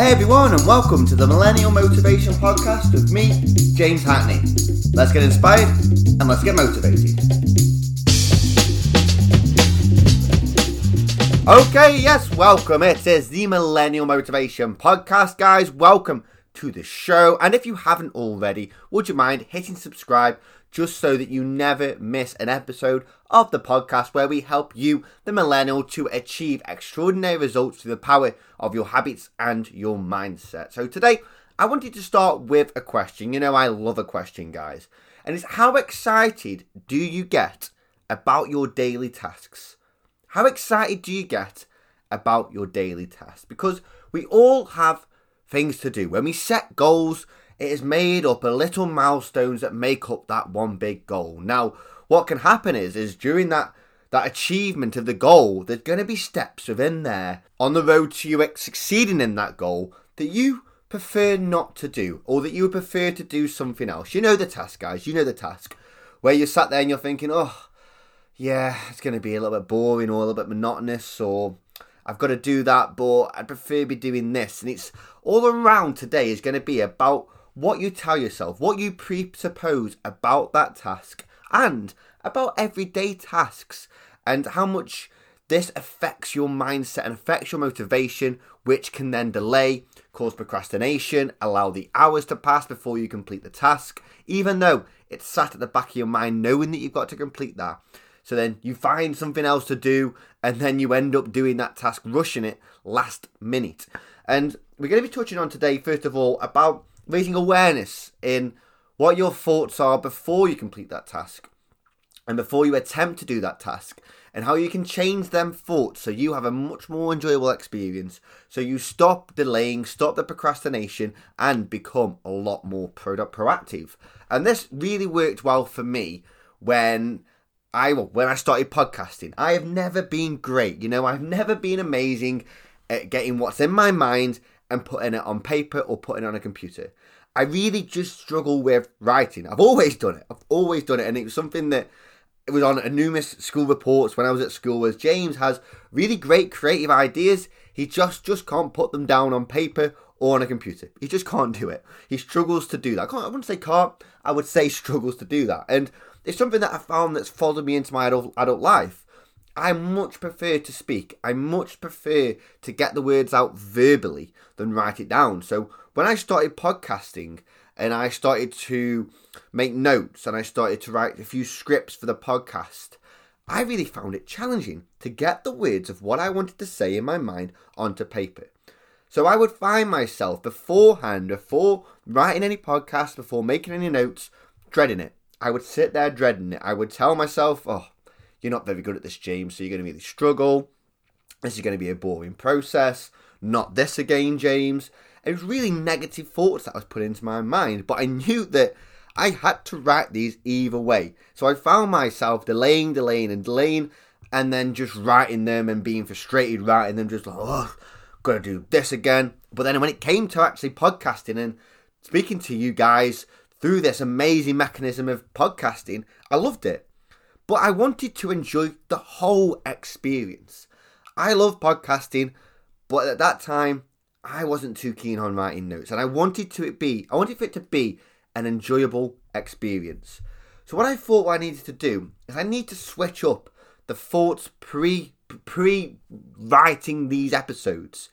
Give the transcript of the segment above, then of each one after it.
Hey everyone, and welcome to the Millennial Motivation Podcast with me, James Hackney. Let's get inspired and let's get motivated. Okay, yes, welcome. It is the Millennial Motivation Podcast, guys. Welcome to the show. And if you haven't already, would you mind hitting subscribe just so that you never miss an episode of the podcast where we help you, the millennial, to achieve extraordinary results through the power of your habits and your mindset. So today, I wanted to start with a question. You know, I love a question, guys. And it's how excited do you get about your daily tasks? How excited do you get about your daily tasks? Because we all have things to do. When we set goals, it is made up of little milestones that make up that one big goal. Now, what can happen is, is during that that achievement of the goal, there's going to be steps within there on the road to you succeeding in that goal that you prefer not to do, or that you would prefer to do something else. You know the task, guys. You know the task where you're sat there and you're thinking, oh, yeah, it's going to be a little bit boring or a little bit monotonous, or I've got to do that, but I'd prefer be doing this. And it's all around today is going to be about what you tell yourself, what you presuppose about that task, and about everyday tasks, and how much this affects your mindset and affects your motivation, which can then delay, cause procrastination, allow the hours to pass before you complete the task, even though it's sat at the back of your mind knowing that you've got to complete that. So then you find something else to do, and then you end up doing that task, rushing it last minute. And we're going to be touching on today, first of all, about raising awareness in what your thoughts are before you complete that task and before you attempt to do that task and how you can change them thoughts so you have a much more enjoyable experience. So you stop delaying stop the procrastination and become a lot more product proactive. And this really worked well for me when I when I started podcasting. I have never been great you know I've never been amazing at getting what's in my mind and putting it on paper or putting it on a computer. I really just struggle with writing. I've always done it. I've always done it, and it was something that it was on numerous school reports when I was at school. Was James has really great creative ideas. He just just can't put them down on paper or on a computer. He just can't do it. He struggles to do that. I, can't, I wouldn't say can't. I would say struggles to do that. And it's something that I found that's followed me into my adult adult life. I much prefer to speak. I much prefer to get the words out verbally than write it down. So when I started podcasting and I started to make notes and I started to write a few scripts for the podcast, I really found it challenging to get the words of what I wanted to say in my mind onto paper. So I would find myself beforehand, before writing any podcast, before making any notes, dreading it. I would sit there dreading it. I would tell myself, oh, you're not very good at this, James, so you're going to really struggle. This is going to be a boring process. Not this again, James. It was really negative thoughts that was put into my mind, but I knew that I had to write these either way. So I found myself delaying, delaying, and delaying, and then just writing them and being frustrated writing them, just like, oh, gotta do this again. But then when it came to actually podcasting and speaking to you guys through this amazing mechanism of podcasting, I loved it. But I wanted to enjoy the whole experience. I love podcasting, but at that time, I wasn't too keen on writing notes, and I wanted to it be, I wanted for it to be an enjoyable experience. So what I thought what I needed to do is I need to switch up the thoughts pre pre writing these episodes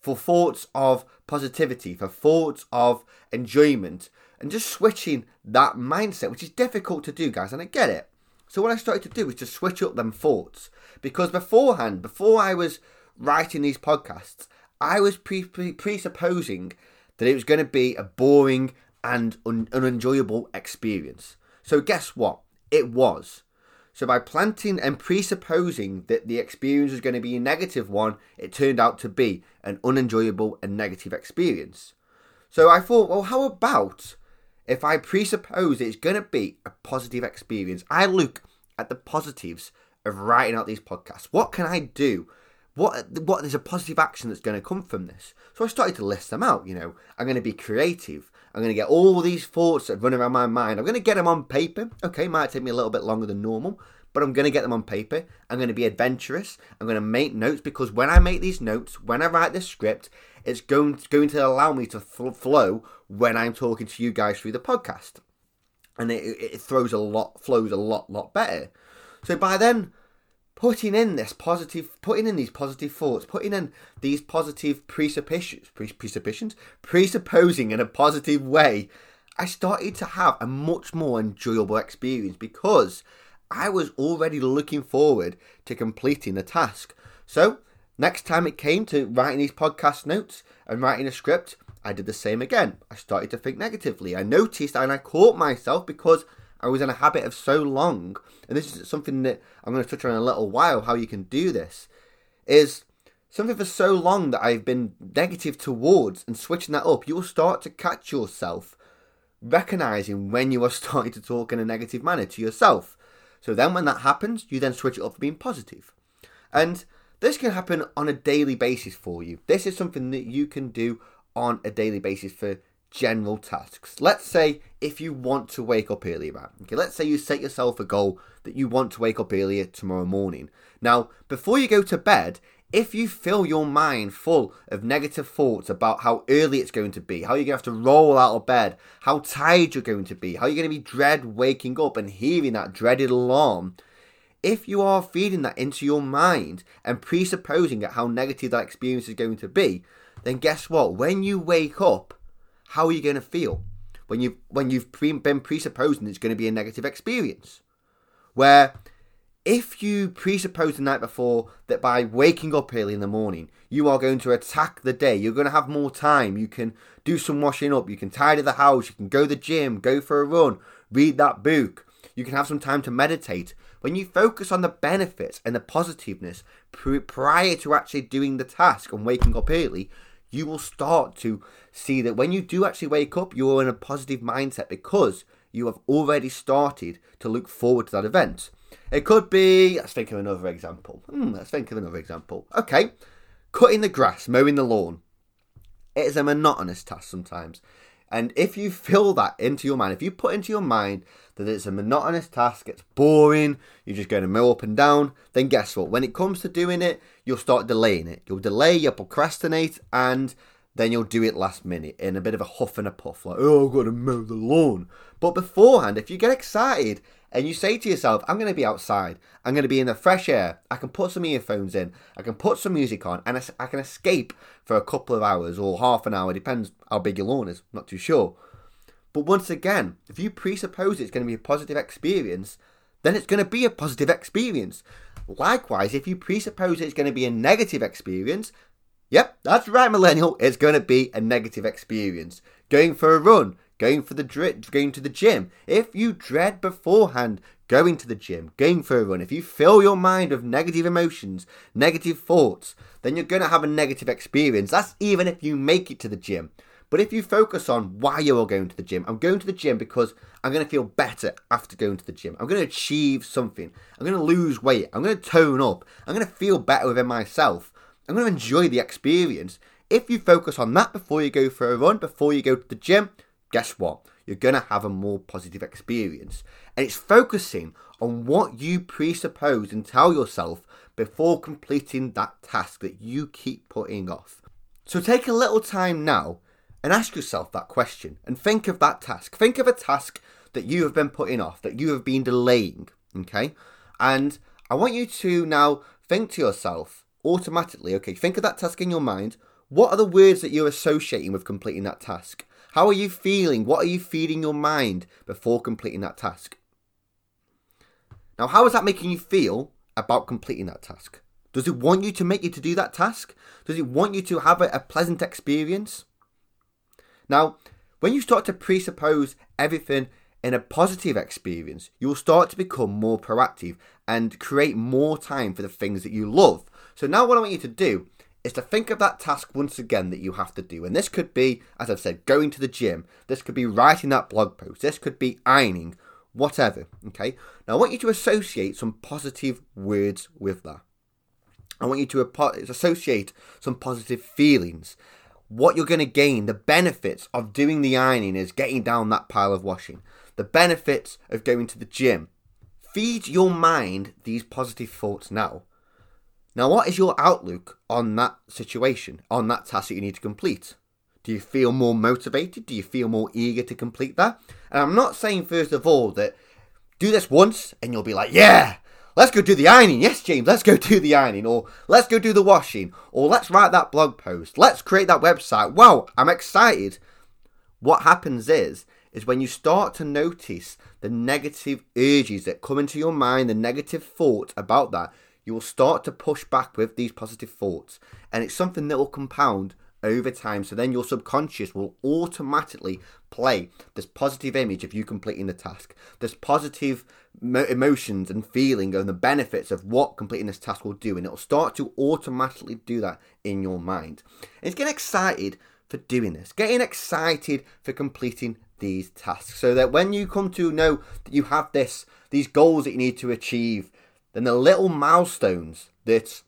for thoughts of positivity, for thoughts of enjoyment, and just switching that mindset, which is difficult to do, guys, and I get it. So what I started to do was to switch up them thoughts because beforehand, before I was writing these podcasts, I was pre- pre- presupposing that it was going to be a boring and un- unenjoyable experience. So guess what? It was. So by planting and presupposing that the experience was going to be a negative one, it turned out to be an unenjoyable and negative experience. So I thought, well, how about if I presuppose it's going to be a positive experience, I look at the positives of writing out these podcasts. What can I do? What what there's a positive action that's going to come from this. So I started to list them out. You know, I'm going to be creative. I'm going to get all these thoughts that run around my mind. I'm going to get them on paper. Okay, might take me a little bit longer than normal, but I'm going to get them on paper. I'm going to be adventurous. I'm going to make notes because when I make these notes, when I write this script, it's going going to allow me to flow when I'm talking to you guys through the podcast, and it, it throws a lot flows a lot lot better. So by then putting in this positive, putting in these positive thoughts, putting in these positive presuppositions, presuppositions, presupposing in a positive way, I started to have a much more enjoyable experience because I was already looking forward to completing the task. So, next time it came to writing these podcast notes and writing a script, I did the same again. I started to think negatively. I noticed and I caught myself because I was in a habit of so long, and this is something that I'm going to touch on in a little while how you can do this, is something for so long that I've been negative towards and switching that up, you will start to catch yourself recognizing when you are starting to talk in a negative manner to yourself. So then when that happens, you then switch it up for being positive. And this can happen on a daily basis for you. This is something that you can do on a daily basis for general tasks. Let's say if you want to wake up earlier, right? Okay, let's say you set yourself a goal that you want to wake up earlier tomorrow morning. Now, before you go to bed, if you fill your mind full of negative thoughts about how early it's going to be, how you're going to have to roll out of bed, how tired you're going to be, how you're going to be dread waking up and hearing that dreaded alarm, if you are feeding that into your mind and presupposing that how negative that experience is going to be, then guess what? When you wake up, how are you going to feel when you've when you've pre- been presupposing it's going to be a negative experience? Where if you presuppose the night before that by waking up early in the morning you are going to attack the day, you're going to have more time, you can do some washing up, you can tidy the house, you can go to the gym, go for a run, read that book, you can have some time to meditate. When you focus on the benefits and the positiveness prior to actually doing the task and waking up early, you will start to see that when you do actually wake up, you're in a positive mindset because you have already started to look forward to that event. It could be, let's think of another example. Hmm, let's think of another example. Okay, cutting the grass, mowing the lawn. It is a monotonous task sometimes. And if you fill that into your mind, if you put into your mind that it's a monotonous task, it's boring, you're just going to mow up and down, then guess what? When it comes to doing it, you'll start delaying it. You'll delay, you'll procrastinate, and then you'll do it last minute in a bit of a huff and a puff, like, oh, I've got to mow the lawn. But beforehand, if you get excited and you say to yourself, I'm going to be outside, I'm going to be in the fresh air, I can put some earphones in, I can put some music on, and I can escape for a couple of hours or half an hour, depends how big your lawn is, not too sure. But once again, if you presuppose it's going to be a positive experience, then it's going to be a positive experience. Likewise, if you presuppose it's going to be a negative experience, yep, that's right, millennial, it's going to be a negative experience. Going for a run, going for the dri- going to the gym. If you dread beforehand going to the gym, going for a run, if you fill your mind with negative emotions, negative thoughts, then you're going to have a negative experience. That's even if you make it to the gym. But if you focus on why you're going to the gym, I'm going to the gym because I'm going to feel better after going to the gym. I'm going to achieve something. I'm going to lose weight. I'm going to tone up. I'm going to feel better within myself. I'm going to enjoy the experience. If you focus on that before you go for a run, before you go to the gym, guess what? You're going to have a more positive experience. And it's focusing on what you presuppose and tell yourself before completing that task that you keep putting off. So take a little time now and ask yourself that question and think of that task. Think of a task that you have been putting off, that you have been delaying, okay? And I want you to now think to yourself automatically, okay, think of that task in your mind. What are the words that you're associating with completing that task? How are you feeling? What are you feeding your mind before completing that task? Now, how is that making you feel about completing that task? Does it want you to make you to do that task? Does it want you to have a, a pleasant experience? Now, when you start to presuppose everything in a positive experience, you'll start to become more proactive and create more time for the things that you love. So now what I want you to do is to think of that task once again that you have to do. And this could be, as I've said, going to the gym. This could be writing that blog post. This could be ironing, whatever. Okay. Now I want you to associate some positive words with that. I want you to associate some positive feelings what you're going to gain, the benefits of doing the ironing is getting down that pile of washing, the benefits of going to the gym. Feed your mind these positive thoughts now. Now, what is your outlook on that situation, on that task that you need to complete? Do you feel more motivated? Do you feel more eager to complete that? And I'm not saying, first of all, that do this once and you'll be like, yeah, let's go do the ironing. Yes, James, let's go do the ironing. Or let's go do the washing. Or let's write that blog post. Let's create that website. Wow, I'm excited. What happens is, is when you start to notice the negative urges that come into your mind, the negative thoughts about that, you will start to push back with these positive thoughts. And it's something that will compound over time. So then your subconscious will automatically play this positive image of you completing the task, this positive mo- emotions and feeling and the benefits of what completing this task will do. And it'll start to automatically do that in your mind. And it's getting excited for doing this, getting excited for completing these tasks so that when you come to know that you have this, these goals that you need to achieve, then the little milestones that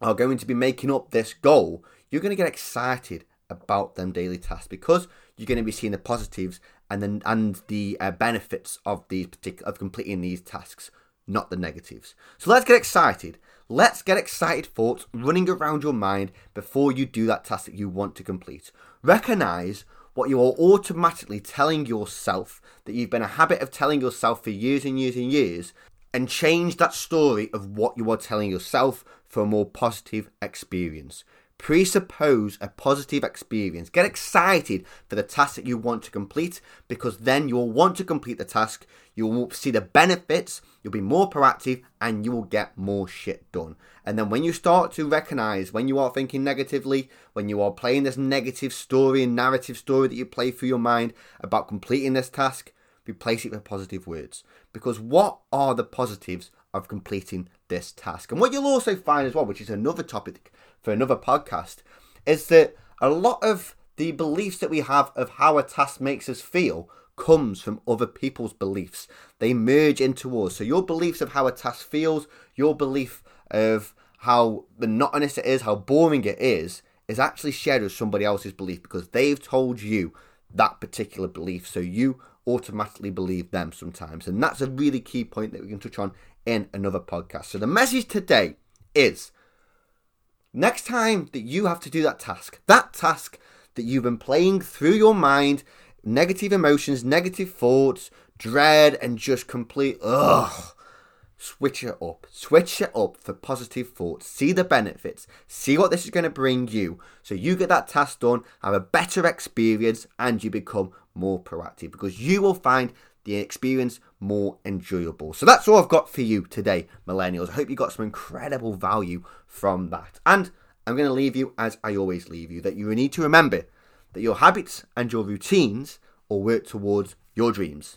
are going to be making up this goal, you're going to get excited about them daily tasks because you're going to be seeing the positives and then and the uh, benefits of these particular of completing these tasks, not the negatives. So let's get excited. Let's get excited thoughts running around your mind before you do that task that you want to complete. Recognize what you are automatically telling yourself that you've been a habit of telling yourself for years and years and years and change that story of what you are telling yourself for a more positive experience. Presuppose a positive experience. Get excited for the task that you want to complete because then you will want to complete the task. You will see the benefits, you'll be more proactive, and you will get more shit done. And then when you start to recognize when you are thinking negatively, when you are playing this negative story and narrative story that you play through your mind about completing this task, replace it with positive words. Because what are the positives of completing this task? And what you'll also find as well, which is another topic for another podcast, is that a lot of the beliefs that we have of how a task makes us feel comes from other people's beliefs. They merge into us. So your beliefs of how a task feels, your belief of how monotonous it is, how boring it is, is actually shared with somebody else's belief because they've told you that particular belief. So you automatically believe them sometimes. And that's a really key point that we can touch on in another podcast. So the message today is next time that you have to do that task, that task that you've been playing through your mind, negative emotions, negative thoughts, dread, and just complete ugh. Switch it up. Switch it up for positive thoughts. See the benefits. See what this is going to bring you. So you get that task done, have a better experience, and you become more proactive because you will find the experience more enjoyable. So that's all I've got for you today, millennials. I hope you got some incredible value from that. And I'm going to leave you as I always leave you that you need to remember that your habits and your routines will work towards your dreams.